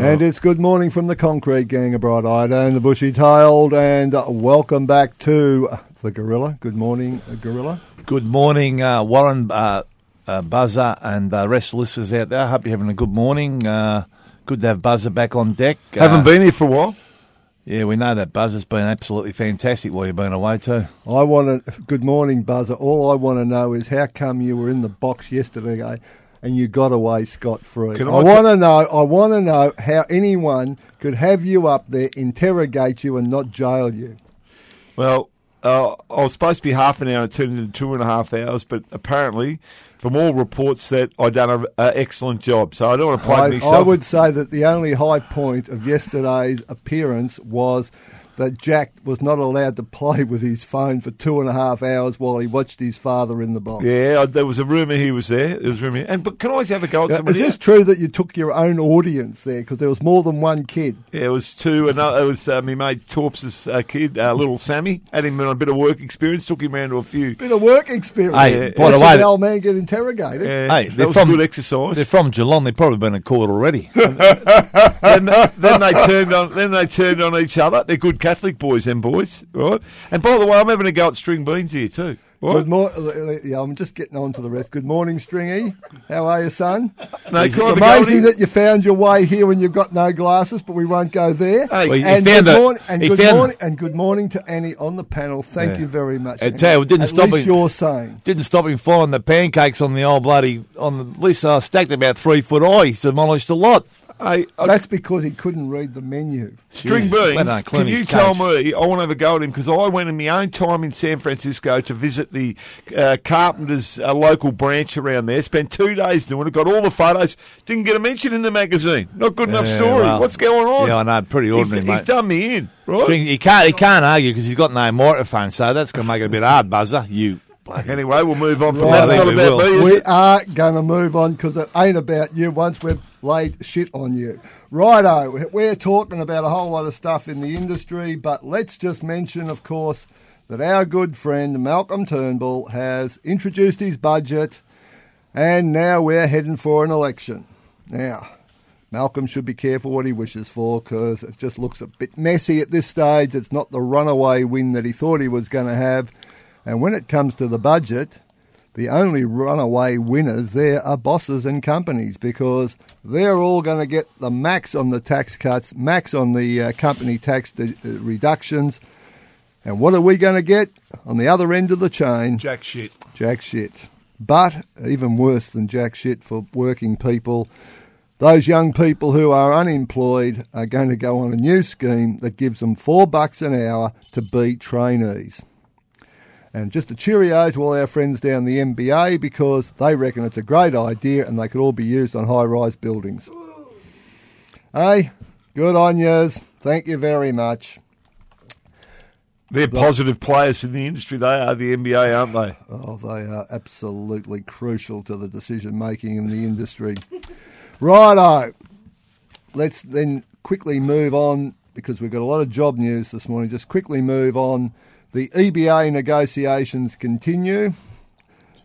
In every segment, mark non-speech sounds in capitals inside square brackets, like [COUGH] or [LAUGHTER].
And it's good morning from the Concrete Gang of Bright Eyed and the Bushy Tailed, and uh, welcome back to uh, the Gorilla. Good morning, uh, Gorilla. Good morning, uh, Warren, uh, uh, Buzzer, and uh, rest listeners out there. I hope you're having a good morning. Uh, good to have Buzzer back on deck. Uh, Haven't been here for a while. Yeah, we know that Buzzer's been absolutely fantastic while you've been away too. I want to. Good morning, Buzzer. All I want to know is how come you were in the box yesterday and you got away scot free. I, I want to know. I want to know how anyone could have you up there, interrogate you, and not jail you. Well, uh, I was supposed to be half an hour, it turned into two and a half hours, but apparently, from all reports, that I done an excellent job. So I don't want to I, myself. I would say that the only high point of yesterday's appearance was that Jack was not allowed to play with his phone for two and a half hours while he watched his father in the box. Yeah, there was a rumour he was there. There was a rumour. And but can I always have a go at Now, somebody? is this else? true that you took your own audience there? Because there was more than one kid. Yeah, it was two. Another, it was uh, my mate Torps's uh, kid, uh, little Sammy. Had him on a bit of work experience. Took him around to a few. Bit of work experience. Hey, by the way- the old man get interrogated. Yeah, Hey, that they're was from- good exercise. They're from Geelong. They've probably been in court already. [LAUGHS] then, then they turned on. Then they turned on each other. They're good Catholic boys, them boys, right? And by the way, I'm having a go at string beans here too. Good morning. Yeah, I'm just getting on to the rest. Good morning, Stringy. How are you, son? No, it's can I have a go amazing at that you found your way here when you've got no glasses, but we won't go there. Hey, Well, and, good a- morning, and good found- morning, and good morning to Annie on the panel. Thank Yeah. you very much. I tell you, didn't At stop least me- you're saying. Didn't stop him finding the pancakes on the old bloody on the list. I uh, stacked about three foot high. He's demolished a lot. Hey, I- That's because he couldn't read the menu. String Jeez, beans. Can you tell me? I want to have a go at him because I went in my own time in San Francisco to visit the uh, Carpenters uh, local branch around there. Spent two days doing it. Got all the photos. Didn't get a mention in the magazine. Not good enough Yeah, story. well, What's going on? Yeah, I know. Pretty ordinary, he's mate. done me in. Right. String, he can't. He can't argue because he's got no microphone. So that's going to make it a bit hard, Buzzer. You. Bloody- [LAUGHS] Anyway, we'll move on from Right. that. It's not we about will. me, is We it? are going to move on because it ain't about you once we've laid shit on you. Righto, we're talking about a whole lot of stuff in the industry, but let's just mention, of course, that our good friend Malcolm Turnbull has introduced his budget and now we're heading for an election. Now, Malcolm should be careful what he wishes for because it just looks a bit messy at this stage. It's not the runaway win that he thought he was going to have. And when it comes to the budget, the only runaway winners there are bosses and companies because they're all going to get the max on the tax cuts, max on the uh, company tax de- uh, reductions. And what are we going to get on the other end of the chain? Jack shit. Jack shit. But even worse than jack shit for working people, Those young people who are unemployed are going to go on a new scheme that gives them four bucks an hour to be trainees. And just a cheerio to all our friends down the MBA because they reckon it's a great idea and they could all be used on high rise buildings. Hey, good on yous. Thank you very much. They're positive players in the industry. They are the NBA, aren't they? Oh, they are absolutely crucial to the decision making in the industry. [LAUGHS] Righto. Let's then quickly move on because we've got a lot of job news this morning. Just quickly move on. The EBA negotiations continue.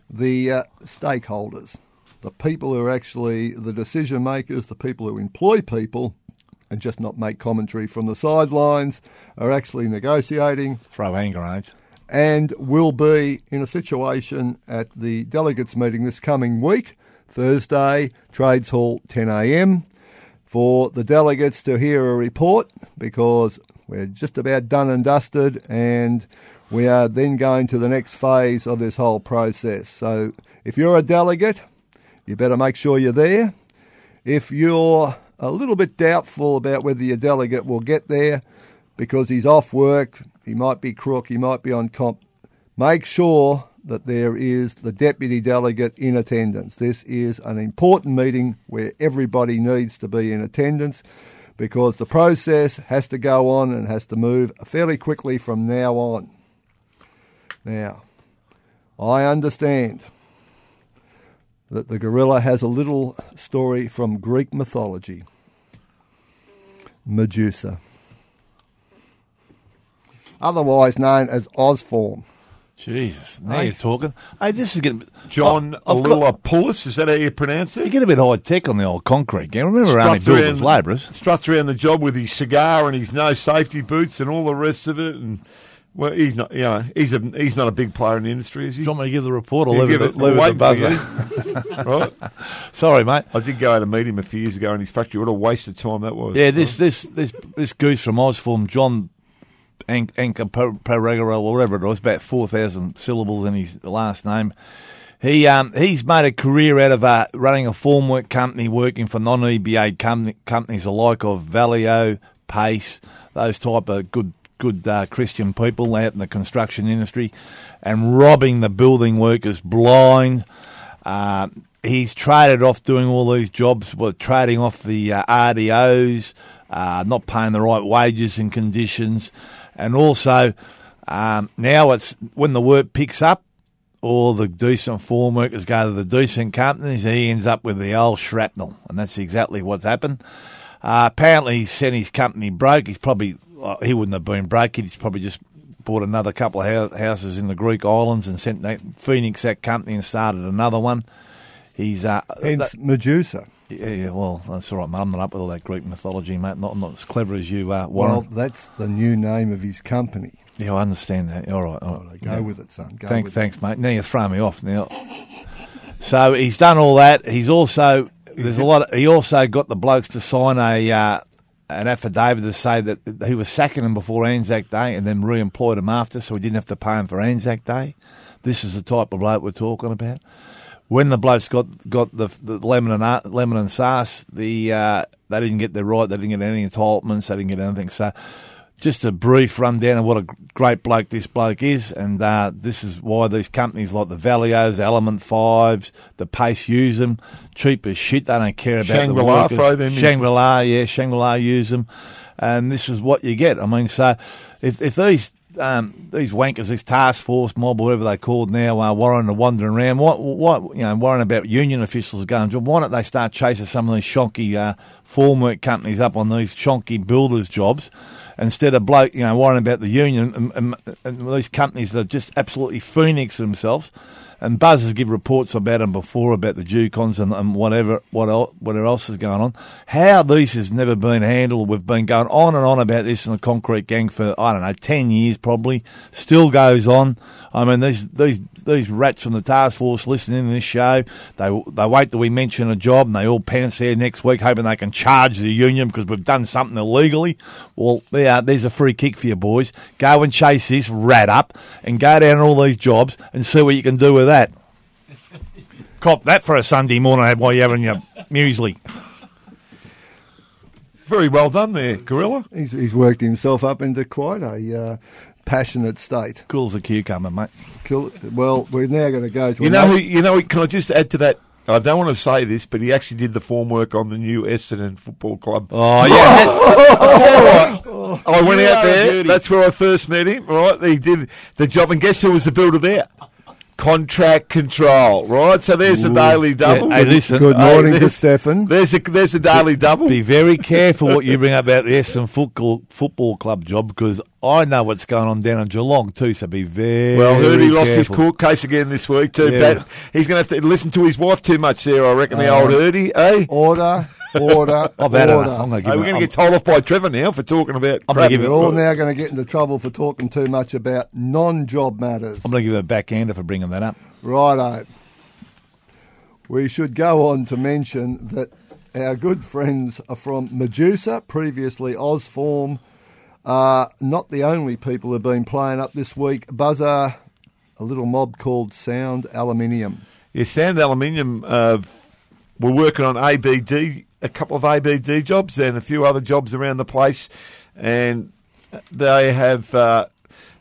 The uh, stakeholders, the people who are actually the decision makers, the people who employ people, and just not make commentary from the sidelines, are actually negotiating Throw hand grenades. and will be in a situation at the delegates meeting this coming week, Thursday, Trades Hall, 10am, for the delegates to hear a report because we're just about done and dusted and we are then going to the next phase of this whole process. So if you're a delegate, you better make sure you're there. If you're a little bit doubtful about whether your delegate will get there because he's off work, he might be crook, he might be on comp, make sure that there is the deputy delegate in attendance. This is an important meeting where everybody needs to be in attendance because the process has to go on and has to move fairly quickly from now on. Now, I understand that the gorilla has a little story from Greek mythology Medusa, otherwise known as Ozform. Jesus, now you're talking. Hey, this is getting John I've got- Alulopoulos, is that how you pronounce it? You it? get a bit high tech on the old concrete game. Remember, only Struts around- labourers. Struts around the job with his cigar and his no safety boots and all the rest of it. And well, he's not, you know, he's a he's not a big player in the industry, is he? Do you want me to give the report or You leave it, give at- leave it at the wait buzzer? for [LAUGHS] right? [LAUGHS] Sorry, mate. I did go out and meet him a few years ago in his factory. What a waste of time that was. Yeah, this this this this goose from Ozform, John An- Anka Pereira, or whatever it was, about four thousand syllables in his last name. He um he's made a career out of uh, running a formwork company, working for non EBA company, companies alike of Valio, Pace, those type of good good uh, Christian people out in the construction industry, and robbing the building workers blind. Uh, he's traded off doing all these jobs, well, trading off the uh, RDOs, uh, not paying the right wages and conditions, and also um, now it's when the work picks up, all the decent form workers go to the decent companies, he ends up with the old shrapnel, and that's exactly what's happened. Uh, apparently, he sent his company broke. He's probably uh, he wouldn't have been broke. He's probably just bought another couple of houses in the Greek islands and sent that Phoenix that company and started another one. He's uh, Hence that- Medusa. Yeah, yeah, well, that's all right, mate. I'm not up with all that Greek mythology, mate. Not, I'm not as clever as you are, Well, that's the new name of his company. yeah, I understand that. All right, all Righto, go Yeah. with it, son. Go Thank, thanks, mate. Now you're throwing me off. Now, so he's done all that. He's also there's a lot. Of, he also got the blokes to sign a uh, an affidavit to say that he was sacking them before Anzac Day and then re-employed them after, so he didn't have to pay them for Anzac Day. This is the type of bloke we're talking about. When the blokes got got the, the lemon and ar- lemon and sauce, the uh, they didn't get their right. They didn't get any entitlements. They didn't get anything. So just a brief rundown of what a great bloke this bloke is, and uh, this is why these companies like the Valios, Element Fives, the Pace use them. Cheap as shit. They don't care about Shangri-La the workers. throw them. Shangri-La, yeah, Shangri-La use them, and this is what you get. I mean, so if if these um, these wankers, this task force mob, whatever they're called now, uh, Warren are wandering around. What, what, you know, worrying about union officials going, why don't they start chasing some of these shonky uh, formwork companies up on these shonky builders' jobs instead of bloke, you know, worrying about the union and, and, and these companies that are just absolutely phoenix themselves. And buzzers give reports about them before about the Ducons and, and whatever what el- whatever else is going on. How this has never been handled. We've been going on and on about this in the concrete gang for I don't know ten years probably. Still goes on. I mean these these these rats from the task force listening to this show. They they wait till we mention a job and they all pounce there next week hoping they can charge the union because we've done something illegally. Well, there there's a free kick for you boys. Go and chase this rat up and go down all these jobs and see what you can do with that. Cop that for a Sunday morning while you're having your muesli. Very well done there, Gorilla. He's, he's worked himself up into quite a uh, passionate state. Cool as a cucumber, mate. Cool. Well, we're now going to go to You know, another- who, you know. Can I just add to that? I don't want to say this, but he actually did the form work on the new Essendon Football Club. Oh, yeah. [LAUGHS] I went out there. That's where I first met him. Right, he did the job, and guess who was the builder there? Contract control. Right, so there's the daily double. Hey, listen. Good Hey, morning to there's- Stefan. There's a there's a daily double. Be very [LAUGHS] careful what you bring up about the Essendon football, football club job because I know what's going on down in Geelong too, so be very Well, heard he lost his court case again this week too. Yeah. But he's going to have to listen to his wife too much there, I reckon, the old Hurdy, eh? Order, order, [LAUGHS] I've had order. enough. I'm going to Hey, give we're going to get told off by Trevor now for talking about. I'm gonna crap. give We're it- all now going to get into trouble for talking too much about non-job matters. I'm going to give him a backhander for bringing that up. Righto. We should go on to mention that our good friends are from Medusa, previously Ozform, are not the only people who've been playing up this week. Buzzer, a little mob called Sound Aluminium. Yeah, Sound Aluminium. Uh, we're working on ABD, a couple of ABD jobs and a few other jobs around the place, and they have uh,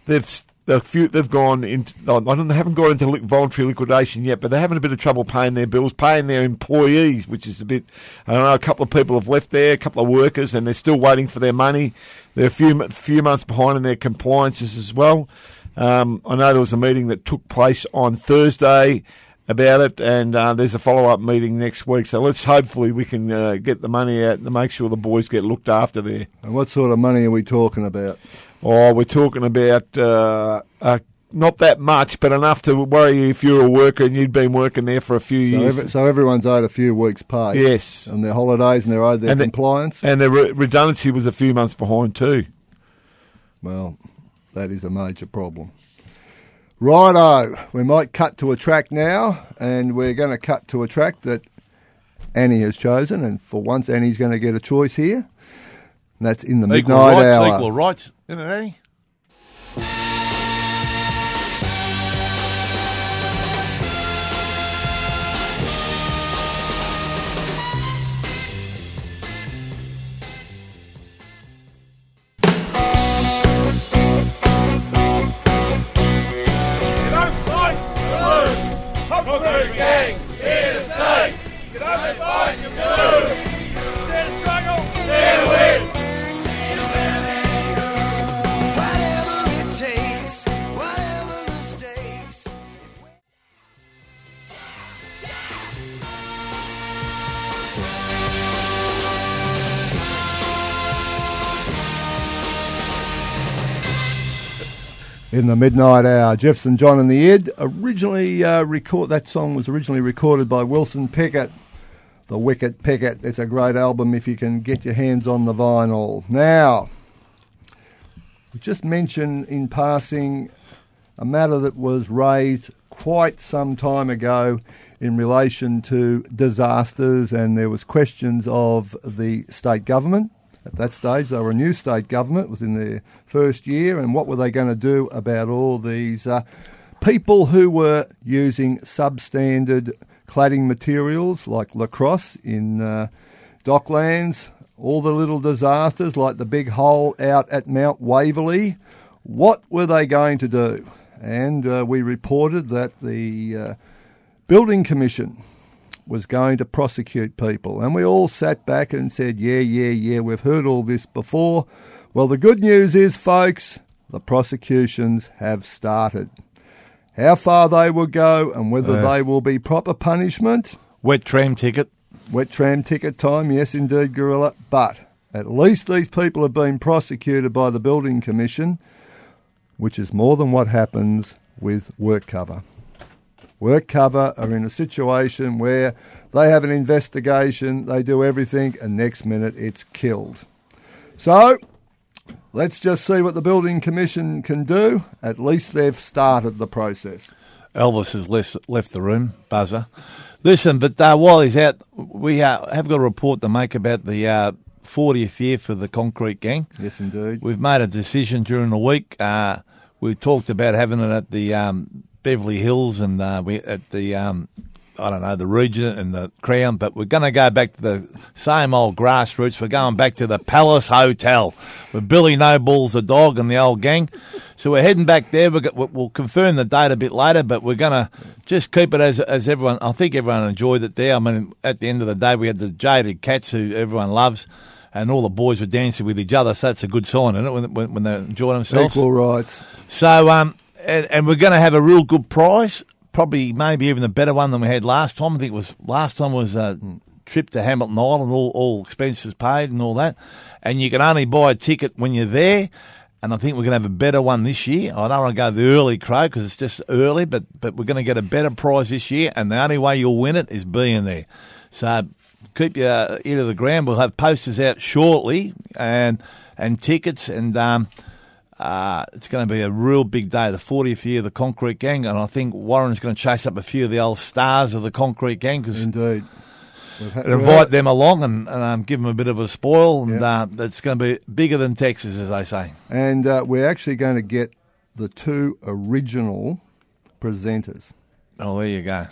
they've a few they've gone into don't they haven't gone into voluntary liquidation yet, but they're having a bit of trouble paying their bills, paying their employees, which is a bit. I don't know. A couple of people have left there, a couple of workers, and they're still waiting for their money. They're a few few months behind in their compliances as well. Um, I know there was a meeting that took place on Thursday about it, and uh, there's a follow up meeting next week. So let's hopefully we can uh, get the money out and make sure the boys get looked after there. And what sort of money are we talking about? Oh, we're talking about uh, uh, not that much, but enough to worry you if you're a worker and you'd been working there for a few So, years. every, so everyone's owed a few weeks' pay. yes, And their holidays and they're owed their And the- compliance. and their re- redundancy was a few months behind too. Well, that is a major problem. Righto, we might cut to a track now, and we're going to cut to a track that Annie has chosen, and for once Annie's going to get a choice here. And that's in the Equal midnight rights, hour. equal rights, isn't it, eh? Whatever in the midnight hour. Jefferson John and the Ed originally uh, record that song was originally recorded by Wilson Pickett. The Wicket Pickett. It's a great album if you can get your hands on the vinyl. Now, just mention in passing a matter that was raised quite some time ago in relation to disasters, and there was questions of the state government. At that stage, they were a new state government, it was in their first year, and what were they going to do about all these uh, people who were using substandard cladding materials like lacrosse in uh, docklands, all the little disasters like the big hole out at Mount Waverley. What were they going to do? And uh, we reported that the uh, Building Commission was going to prosecute people. And we all sat back and said, yeah, yeah, yeah, we've heard all this before. Well, the good news is, folks, the prosecutions have started. How far they will go and whether Uh. they will be proper punishment, Wet tram ticket. wet tram ticket time, yes, indeed, Gorilla. But at least these people have been prosecuted by the Building Commission, which is more than what happens with work cover. Work cover are in a situation where they have an investigation, they do everything, and next minute it's killed. So, let's just see what the Building Commission can do. At least they've started the process. Elvis has left, left the room, buzzer. Listen, but uh, while he's out, we uh, have got a report to make about the uh, 40th year for the Concrete Gang. Yes, indeed. We've made a decision during the week. Uh, we talked about having it at the um, Beverly Hills and uh, we at the um, I don't know, the Regent and the Crown, but we're going to go back to the same old grassroots. We're going back to the Palace Hotel with Billy Nobles, the dog, and the old gang. So we're heading back there. We'll, we'll confirm the date a bit later, but we're going to just keep it as as everyone. I think everyone enjoyed it there. I mean, at the end of the day, we had the jaded cats who everyone loves. And all the boys were dancing with each other, so that's a good sign, isn't it? When, when, when they enjoy themselves. Equal rights. So, um, and, and we're going to have a real good prize, probably maybe even a better one than we had last time. I think it was last time was a trip to Hamilton Island, all, all expenses paid and all that. And you can only buy a ticket when you're there. And I think we're going to have a better one this year. I don't want to go the early crow because it's just early, but but we're going to get a better prize this year. And the only way you'll win it is being there. So keep your ear to the ground. We'll have posters out shortly and and tickets and. Um, uh, it's going to be a real big day, the 40th year of the Concrete Gang, and I think Warren's going to chase up a few of the old stars of the Concrete Gang because Indeed. Had- invite them along and, and um, give them a bit of a spoil, and Yeah. uh, it's going to be bigger than Texas, as they say. And uh, we're actually going to get the two original presenters. Oh, there you go.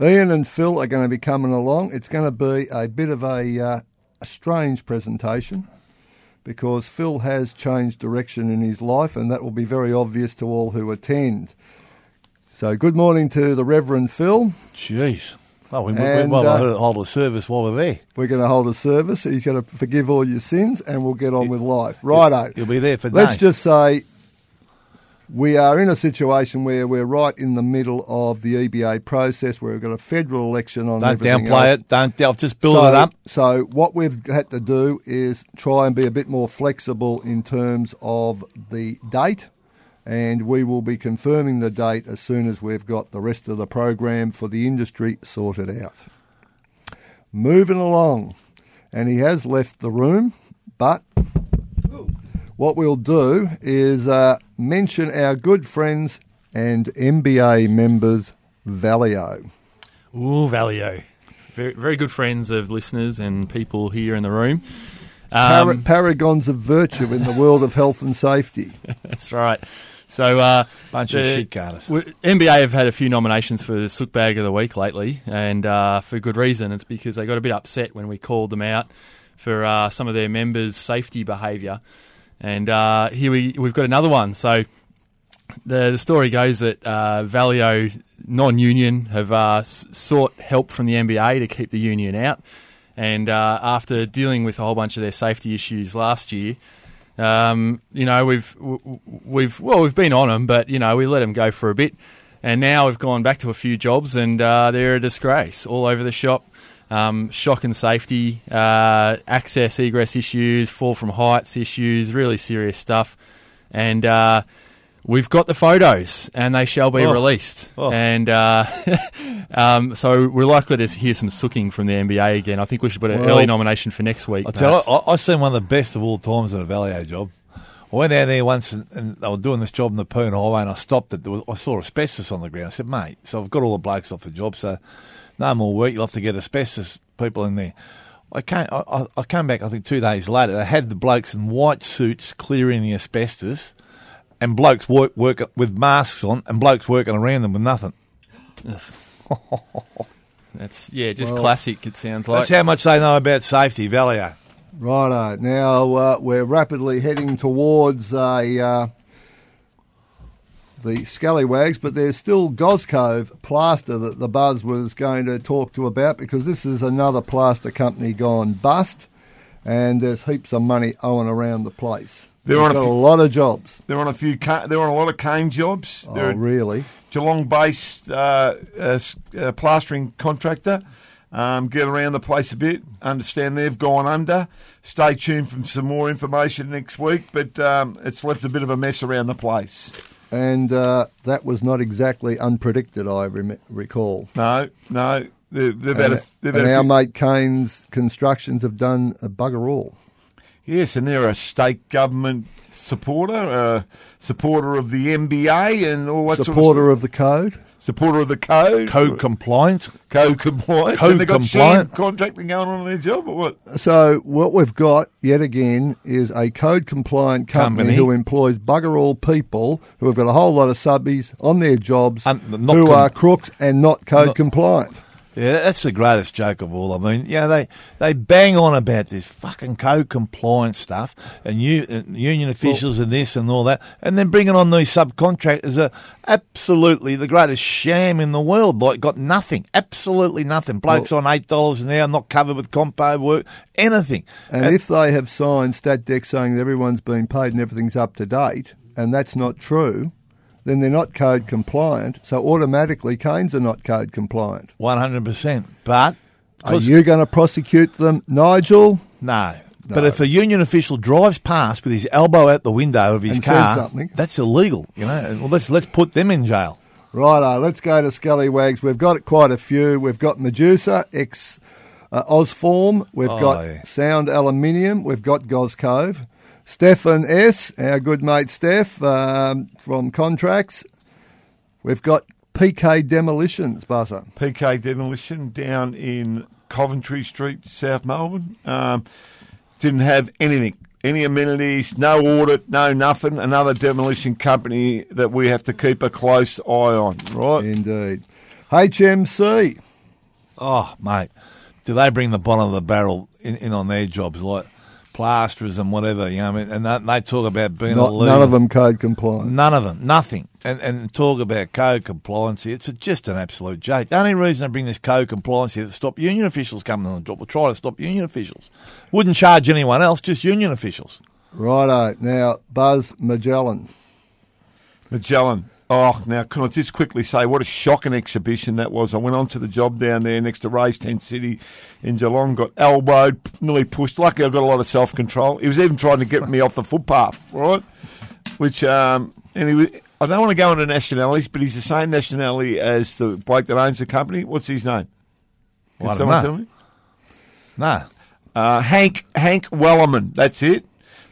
Ian and Phil are going to be coming along. It's going to be a bit of a, uh, a strange presentation because Phil has changed direction in his life, and that will be very obvious to all who attend. So, good morning to the Reverend Phil. Jeez. Well, we, we, And, well, uh, hold a service while we're there. We're going to hold a service. He's going to forgive all your sins, and we'll get on with life. Righto. You'll be there for that. Let's days. just say we are in a situation where we're right in the middle of the EBA process. Where we've got a federal election on. Don't downplay else. it. Don't. I'll just build so, it up. So what we've had to do is try and be a bit more flexible in terms of the date, and we will be confirming the date as soon as we've got the rest of the program for the industry sorted out. Moving along, and he has left the room, but what we'll do is uh, mention our good friends and MBA members, Valio. Ooh, Valio. Very, very good friends of listeners and people here in the room. Para- Um, paragons of virtue in the world of health and safety. [LAUGHS] that's right. So, uh, Bunch of the- shit carters. w- MBA have had a few nominations for the Sook Bag of the Week lately, and uh, for good reason. It's because they got a bit upset when we called them out for uh, some of their members' safety behaviour. And uh, here we, we've got another one. So, the, the story goes that uh, Valio non-union have uh, sought help from the MBA to keep the union out, and uh, after dealing with a whole bunch of their safety issues last year, um, you know we've we've well we've been on them, but you know we let them go for a bit, and now we've gone back to a few jobs, and uh, they're a disgrace all over the shop. Um, shock and safety, uh, access egress issues, fall from heights issues, really serious stuff, and. Uh, We've got the photos, and they shall be Oh. released. Oh. And uh, [LAUGHS] um, so we're likely to hear some sooking from the MBA again. I think we should put an Well, early nomination for next week. I tell you. I, I seen one of the best of all times at a Valio job. I went down there once and, and I was doing this job in the Poon Highway and I stopped it. Was, I saw asbestos on the ground. I said, mate, so I've got all the blokes off the job, so no more work. You'll have to get asbestos people in there. I came, I, I- I came back, I think, two days later. They had the blokes in white suits clearing the asbestos and blokes work, work with masks on and blokes working around them with nothing. [LAUGHS] That's yeah, just Well, classic. It sounds like. That's how much they know about safety, Valio. Righto. Now uh, we're rapidly heading towards a uh, the Scallywags, but there's still Goscove Plaster that the Buzz was going to talk to about because this is another plaster company gone bust, and there's heaps of money owing around the place. They're They've on a got a few- lot of jobs. They're on a few. They're on a lot of Kane jobs. Oh, They're really? Geelong-based uh, uh, uh, plastering contractor. Um, get around the place a bit. Understand they've gone under. Stay tuned for some more information next week. But um, it's left a bit of a mess around the place. And uh, that was not exactly unpredicted, I rem- recall. No, no, had And, a, they've and our mate Kane's Constructions have done a bugger all. Yes, and they're a state government supporter, a supporter of the MBA, and all that Supporter sort of of the code. Supporter of the code, Code compliant. code compliant, Code and they got compliant. contracting going on in their job, or what? So what we've got yet again is a code compliant company, Company. who employs bugger all people who have got a whole lot of subbies on their jobs And not who com- are crooks and not code Not- compliant. Yeah, that's the greatest joke of all. I mean, yeah, they they bang on about this fucking co-compliance stuff and you and union officials and this and all that, and then bringing on these subcontractors are absolutely the greatest sham in the world. Like, got nothing, absolutely nothing. Blokes on eight dollars an hour, not covered with compo work, anything. And if they have signed stat deck saying that everyone's been paid and everything's up to date, and that's not true, then they're not code compliant. So automatically, Kanes are not code compliant. One hundred percent, but Are you going to prosecute them, Nigel? No. But if a union official drives past with his elbow out the window of his And car, that's illegal. You know, well, let's let's put them in jail. Righto, let's go to Scallywags. We've got quite a few. We've got Medusa, ex uh, Ozform. We've Oh, got yeah. Sound Aluminium. We've got Goscove. Stefan S., our good mate Steph um, from Contracts. We've got PK Demolitions, Buzzer. PK Demolition down in Coventry Street, South Melbourne. Um, didn't have anything, any amenities, no audit, no nothing. Another demolition company that we have to keep a close eye on, right? Indeed. HMC. Oh, mate, do they bring the bottom of the barrel in, in on their jobs like plasterers and whatever? You know, I mean, and they, they talk about being Not, illegal. none of them code compliant. None of them, nothing. And and talk about code compliance. It's a, just an absolute joke. The only reason I bring this code compliance here is to stop union officials coming on the job. We'll try to stop union officials. Wouldn't charge anyone else, just union officials. Righto. Now, Buzz Magellan. Magellan. Oh, now can I just quickly say what a shocking exhibition that was? I went on to the job down there next to Race Tent City in Geelong, got elbowed, nearly pushed. Lucky I've got a lot of self control. He was even trying to get me off the footpath, right? Which um, and he was. I don't want to go into nationalities, but he's the same nationality as the bloke that owns the company. What's his name? Can I someone know. tell me? No. Uh, Hank Hank Wellerman. That's it.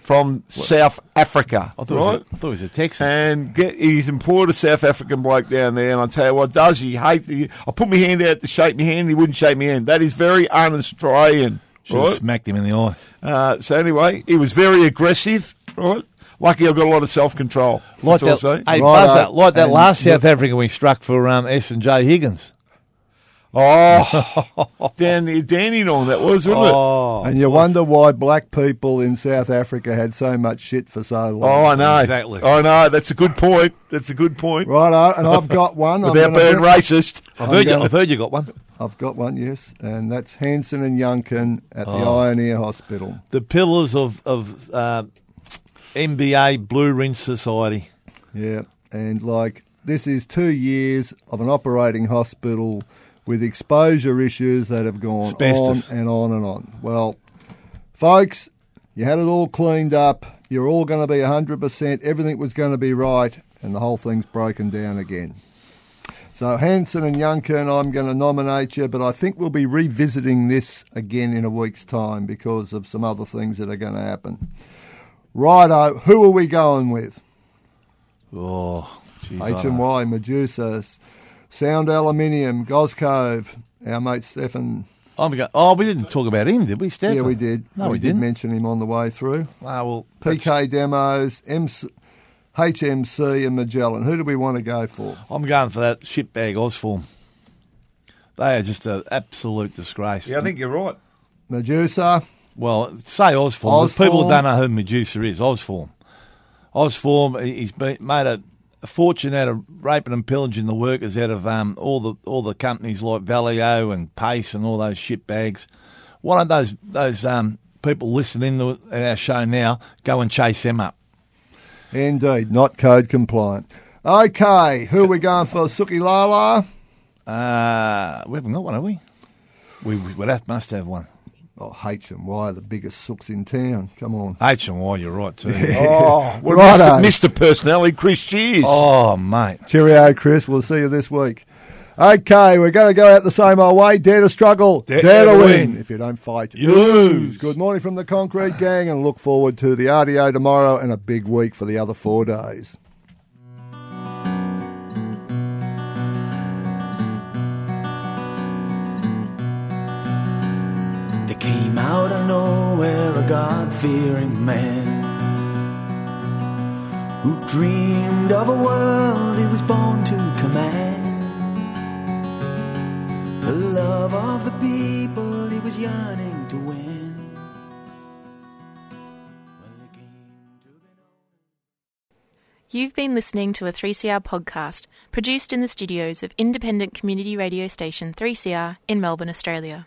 From South Africa, I thought, right? it was a, I thought it was a Texan. and get he's employed a South African bloke down there, and I tell you what, does he hate the? I put my hand out to shake my hand, he wouldn't shake my hand. That is very un-Australian, Should have smacked him in the eye. Uh, so anyway, he was very aggressive, right? Lucky I've got a lot of self-control. Like that, I hey, Righto. Buzzer, like that last South African we struck for um, S and J Higgins. Oh, down near Dandenong that was, wasn't it? Oh, And you wonder why black people in South Africa had so much shit for so long. Oh, I know. Exactly. I know. That's a good point. That's a good point. Right, and I've got one. I'm Without gonna being bring- racist. I've heard, you, gonna- I've heard you got one. I've got one, yes, and that's Hansen and Yuncken at the Oh. Ioneer Hospital. The pillars of of uh, MBA Blue Rinse Society. Yeah, and like this is two years of an operating hospital with exposure issues that have gone Asbestos. on and on and on. Well, folks, you had it all cleaned up. You're all going to be 100%. Everything was going to be right, and the whole thing's broken down again. So Hansen and Yuncken, I'm going to nominate you, but I think we'll be revisiting this again in a week's time because of some other things that are going to happen. Righto, who are we going with? Oh, geez, H and Y, Medusa, Sound Aluminium, Goscove, our mate Stefan. I'm go- oh, we didn't talk about him, did we, Steph? Yeah, we did. No, we, did didn't. mention him on the way through. Ah, well, that's- PK Demos, MC, HMC, and Magellan. Who do we want to go for? I'm going for that shitbag Ozform. They are just an absolute disgrace. Yeah, I think you're right. Medusa, Well, say Ozform. but People don't know who Medusa is. Ozform. Ozform. he- He's been, made a, a fortune out of raping and pillaging the workers out of um, all the all the companies like Valio and Pace and all those shit bags. Why don't those those um, people listening to our show now go and chase them up? indeed, not code compliant. Okay, who are we going for? Suki Lala? Uh, we haven't got one, have we? We, we must have one. Oh, H and Y, are the biggest sooks in town. Come on. H and Y, you're right too. [LAUGHS] Oh, [LAUGHS] well, Righto. Mr. Mr. Personality, Chris Cheers. oh, mate. Cheerio, Chris. We'll see you this week. Okay, we're going to go out the same old way. Dare to struggle, Dare dare, to to win. win. If you don't fight, You lose. Good morning from the Concrete Gang, and look forward to the RDO tomorrow and a big week for the other four days. Out of nowhere a God fearing man who dreamed of a world he was born to command. The love of the people he was yearning to win. You've been listening to a 3CR podcast produced in the studios of independent community radio station 3CR in Melbourne, Australia.